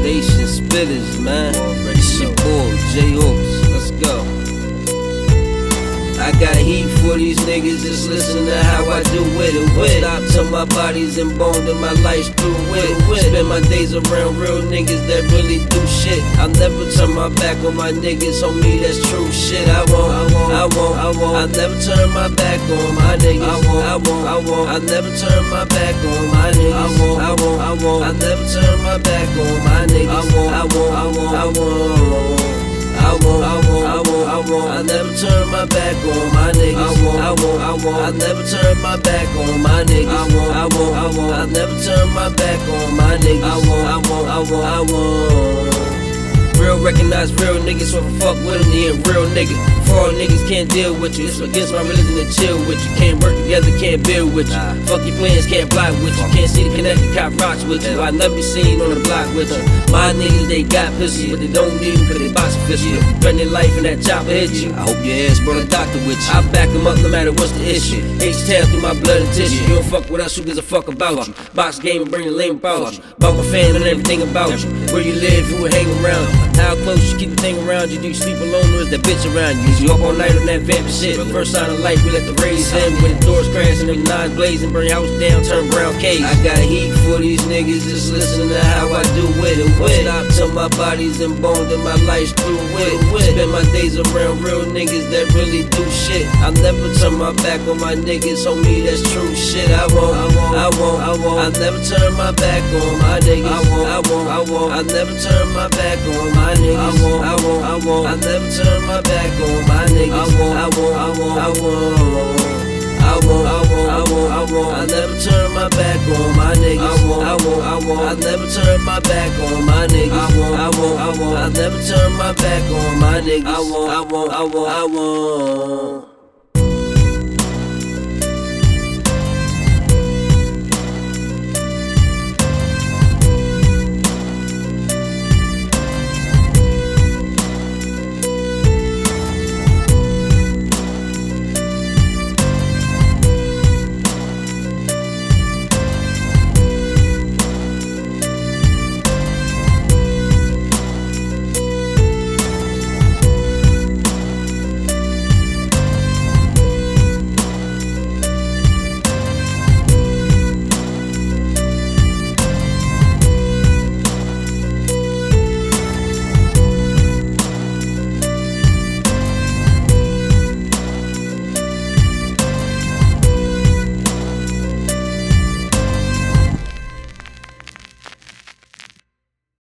Station Spitters, man. It's your boy, J Hooks. Let's go. I got heat for these niggas, just listen to how I do it. It will stop till my body's in bone and my life's through with it. Spend my days around real niggas that really do shit. I'll never turn my back on my niggas, homie, that's true shit. I won't, I won't, I won't, I won't. I'll never turn my back on my niggas. I won't, I won't, I won't. I'll never turn my back on my niggas. I won't, I won't, I won't. I'll never turn my back on my niggas. I won't, I won't, I won't, I won't. Turn my back on my niggas. I won't, I won't, I won't. I never turn my back on my niggas. I won't, I won't, I won't. I never turn my back on my niggas. I won't, I won't, I won't, I won't. Real recognize real niggas, so if I fuck with them, they a real nigga. For niggas can't deal with you, it's against my religion to chill with you. Can't work together, can't build with you. Fuck your plans, can't block with you. Can't see the connect, the cop rocks with you. I never be seen on the block with you. My niggas, they got pussy, but they don't need them cause they box official. Run their life and that chopper hit you. I hope your ass brought a doctor with you. I back them up no matter what's the issue. H-Town through my blood and tissue. You don't fuck with us, who gives a fuck about you? Box game and bring the lame about you. About my fan and everything about you. Where you live, who hang around? How close you keep the thing around you? Do you sleep alone or is that bitch around you? Is you up all night on that vamp shit? First sign of life, we let the rays in. When the doors crash and them nines blazing, burn house down, turn brown cage. I got heat for these niggas, just listen to how I do it. It will stop till my body's in bone and my life's through it. Spend my days around real niggas that really do shit. I'll never turn my back on my niggas, homie, that's true shit. I won't, I won't, I won't, I won't. I'll never turn my back on my niggas. I won't, I won't, I won't. I'll never turn my back on my niggas. I won't, I won't, I won't. I'll never turn my back on my niggas. I won't, I won't, I won't, I won't. I won't, I won't, I won't, I won't. I never turn my back on my niggas. I won't, I won't, I won't. I never turn my back on my niggas. I won't, I won't, I won't. I never turn my back on my niggas. I won't, I won't, I won't, I won't.